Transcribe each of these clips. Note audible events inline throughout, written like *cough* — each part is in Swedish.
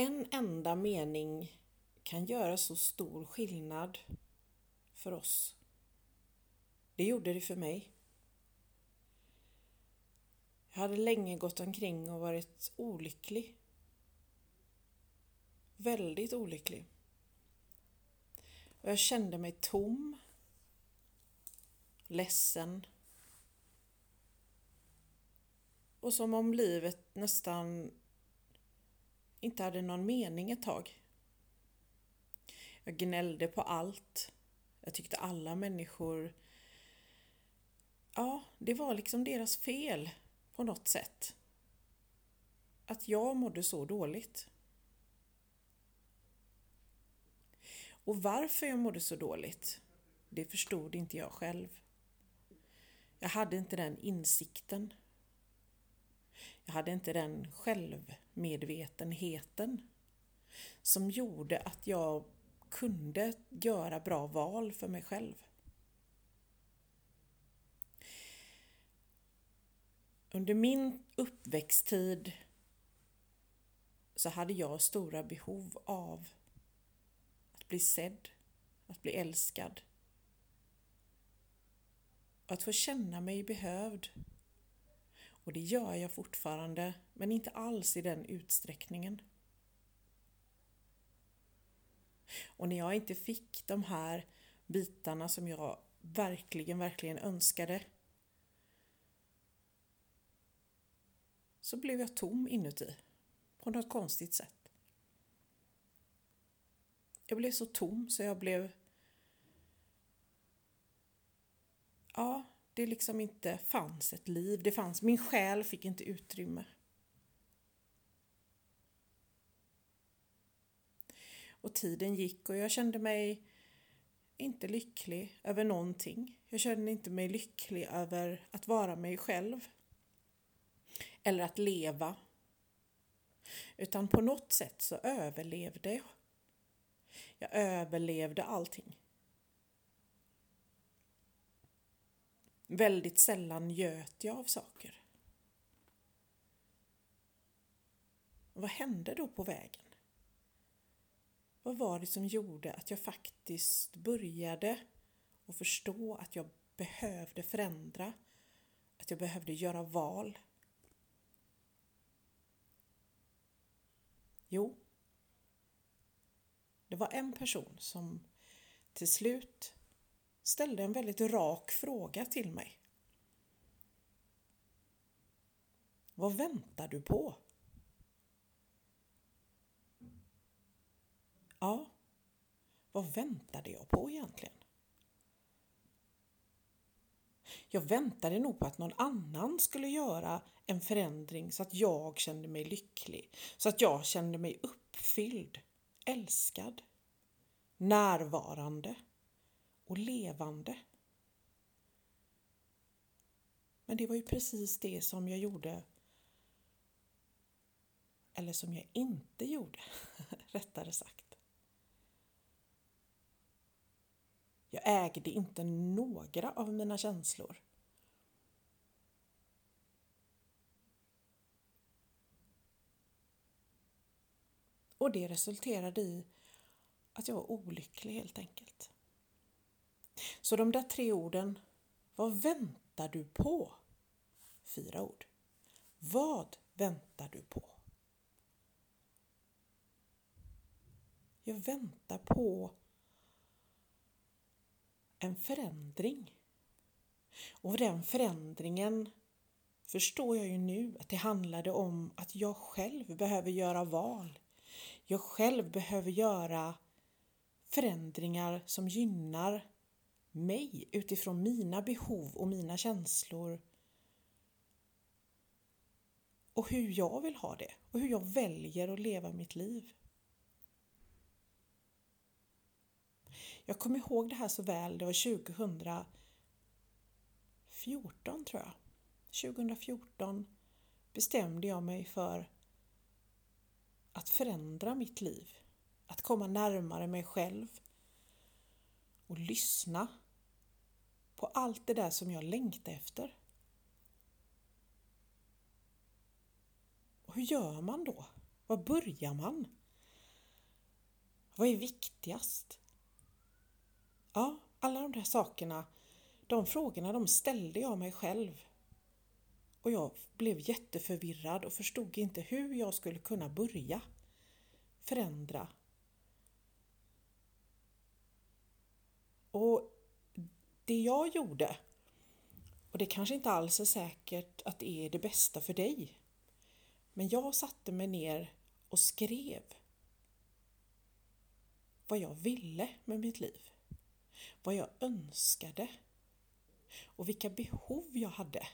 En enda mening kan göra så stor skillnad för oss. Det gjorde det för mig. Jag hade länge gått omkring och varit olycklig. Väldigt olycklig. Och jag kände mig tom, ledsen och som om livet nästan inte hade någon mening ett tag. Jag gnällde på allt. Jag tyckte alla människor... Ja, det var liksom deras fel på något sätt. Att jag mådde så dåligt. Och varför jag mådde så dåligt, det förstod inte jag själv. Jag hade inte den insikten. Jag hade inte den självmedvetenheten som gjorde att jag kunde göra bra val för mig själv. Under min uppväxttid så hade jag stora behov av att bli sedd, att bli älskad. Att få känna mig behövd. Och det gör jag fortfarande, men inte alls i den utsträckningen. Och när jag inte fick de här bitarna som jag verkligen, verkligen önskade så blev jag tom inuti på något konstigt sätt. Jag blev så tom så jag blev... Ja, det liksom inte fanns ett liv. Det fanns, min själ fick inte utrymme. Och tiden gick och jag kände mig inte lycklig över någonting. Jag kände inte mig lycklig över att vara mig själv. Eller att leva. Utan på något sätt så överlevde jag. Jag överlevde allting. Väldigt sällan njöt jag av saker. vad hände då på vägen? Vad var det som gjorde att jag faktiskt började att förstå att jag behövde förändra, att jag behövde göra val? Jo, det var en person som till slut ställde en väldigt rak fråga till mig. Vad väntar du på? Ja, vad väntade jag på egentligen? Jag väntade nog på att någon annan skulle göra en förändring så att jag kände mig lycklig, så att jag kände mig uppfylld, älskad, närvarande och levande. Men det var ju precis det som jag gjorde eller som jag inte gjorde, *laughs* rättare sagt. Jag ägde inte några av mina känslor. Och det resulterade i att jag var olycklig helt enkelt. Så de där tre orden, vad väntar du på? Fyra ord. Vad väntar du på? Jag väntar på en förändring. Och den förändringen förstår jag ju nu att det handlade om att jag själv behöver göra val. Jag själv behöver göra förändringar som gynnar mig utifrån mina behov och mina känslor och hur jag vill ha det och hur jag väljer att leva mitt liv. Jag kommer ihåg det här så väl, det var 2014 tror jag. 2014 bestämde jag mig för att förändra mitt liv. Att komma närmare mig själv och lyssna på allt det där som jag längtar efter. Och hur gör man då? Var börjar man? Vad är viktigast? Ja, alla de där sakerna, de frågorna de ställde jag mig själv. Och jag blev jätteförvirrad och förstod inte hur jag skulle kunna börja förändra. Och det jag gjorde, och det kanske inte alls är säkert att det är det bästa för dig, men jag satte mig ner och skrev vad jag ville med mitt liv. Vad jag önskade och vilka behov jag hade.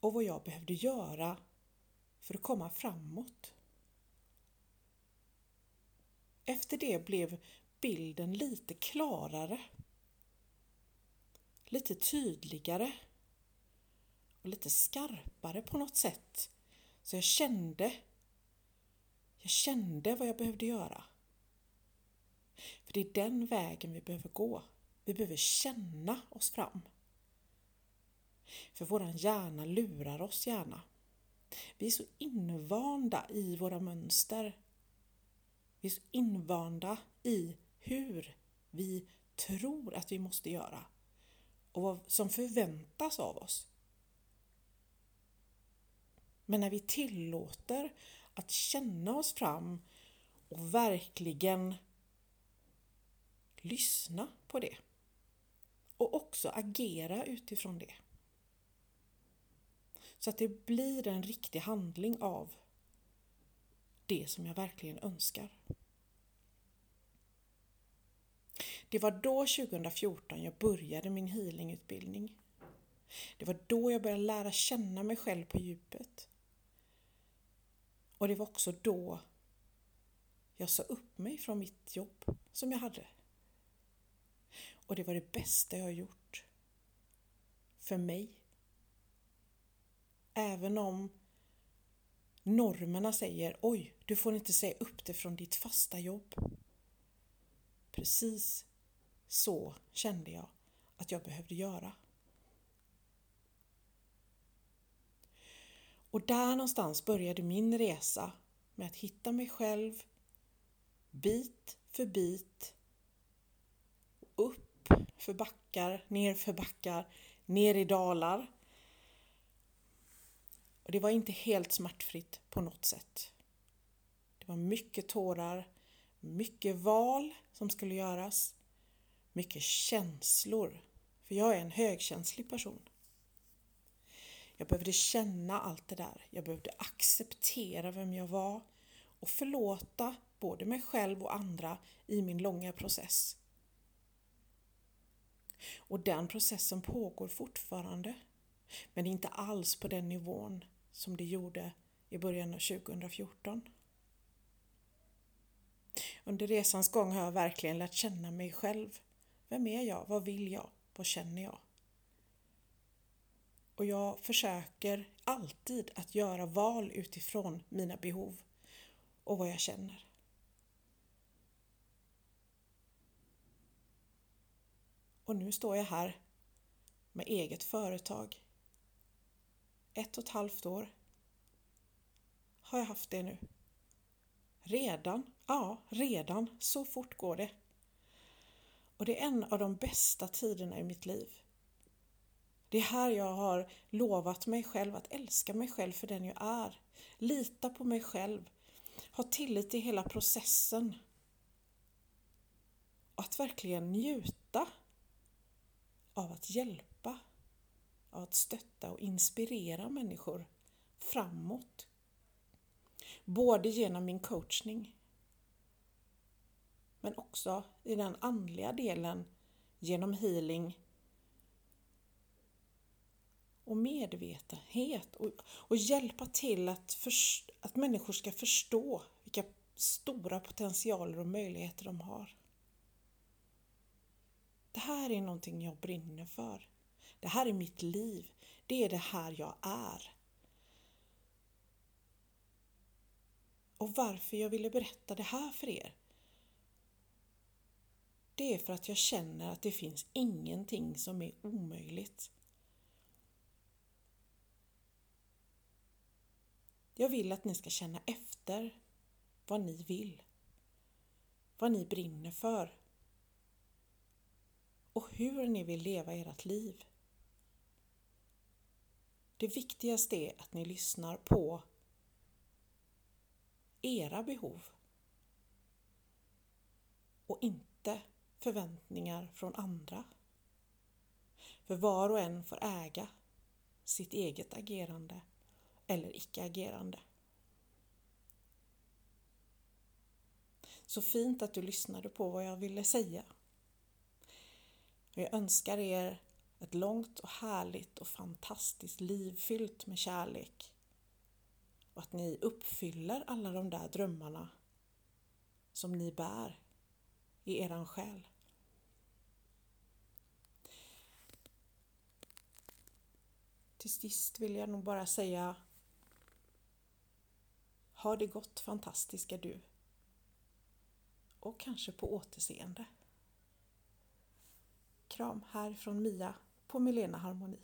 Och vad jag behövde göra för att komma framåt. Efter det blev bilden lite klarare. Lite tydligare. Och lite skarpare på något sätt. Så jag kände jag kände vad jag behövde göra. För det är den vägen vi behöver gå. Vi behöver känna oss fram. För våran hjärna lurar oss gärna. Vi är så invanda i våra mönster. Vi är så invanda i hur vi tror att vi måste göra och vad som förväntas av oss. Men när vi tillåter att känna oss fram och verkligen lyssna på det. Och också agera utifrån det. Så att det blir en riktig handling av det som jag verkligen önskar. Det var då 2014 jag började min healingutbildning. Det var då jag började lära känna mig själv på djupet. Och det var också då jag sa upp mig från mitt jobb som jag hade. Och det var det bästa jag har gjort. För mig. Även om normerna säger oj, du får inte säga upp dig från ditt fasta jobb. Precis så kände jag att jag behövde göra. Och där någonstans började min resa med att hitta mig själv bit för bit. Upp för backar, ner för backar, ner i dalar. Och det var inte helt smärtfritt på något sätt. Det var mycket tårar, mycket val som skulle göras, mycket känslor. För jag är en högkänslig person. Jag behövde känna allt det där. Jag behövde acceptera vem jag var och förlåta både mig själv och andra i min långa process. Och den processen pågår fortfarande. Men inte alls på den nivån som det gjorde i början av 2014. Under resans gång har jag verkligen lärt känna mig själv. Vem är jag? Vad vill jag? Vad känner jag? Och jag försöker alltid att göra val utifrån mina behov och vad jag känner. Och nu står jag här med eget företag. Ett och ett halvt år har jag haft det nu. Redan? Ja, redan. Så fort går det. Och det är en av de bästa tiderna i mitt liv. Det är här jag har lovat mig själv att älska mig själv för den jag är. Lita på mig själv. Ha tillit till hela processen. Att verkligen njuta av att hjälpa, av att stötta och inspirera människor framåt. Både genom min coachning men också i den andliga delen genom healing och medvetenhet och, och hjälpa till att, för, att människor ska förstå vilka stora potentialer och möjligheter de har. Det här är någonting jag brinner för. Det här är mitt liv. Det är det här jag är. Och varför jag ville berätta det här för er det är för att jag känner att det finns ingenting som är omöjligt. Jag vill att ni ska känna efter vad ni vill. vad ni brinner för och hur ni vill leva ert liv. Det viktigaste är att ni lyssnar på era behov och inte förväntningar från andra. För var och en får äga sitt eget agerande eller icke-agerande. Så fint att du lyssnade på vad jag ville säga. Jag önskar er ett långt och härligt och fantastiskt liv fyllt med kärlek. Och att ni uppfyller alla de där drömmarna som ni bär i eran själ. Till sist vill jag nog bara säga Ha det gott fantastiska du och kanske på återseende. Kram här från Mia på Milena Harmoni.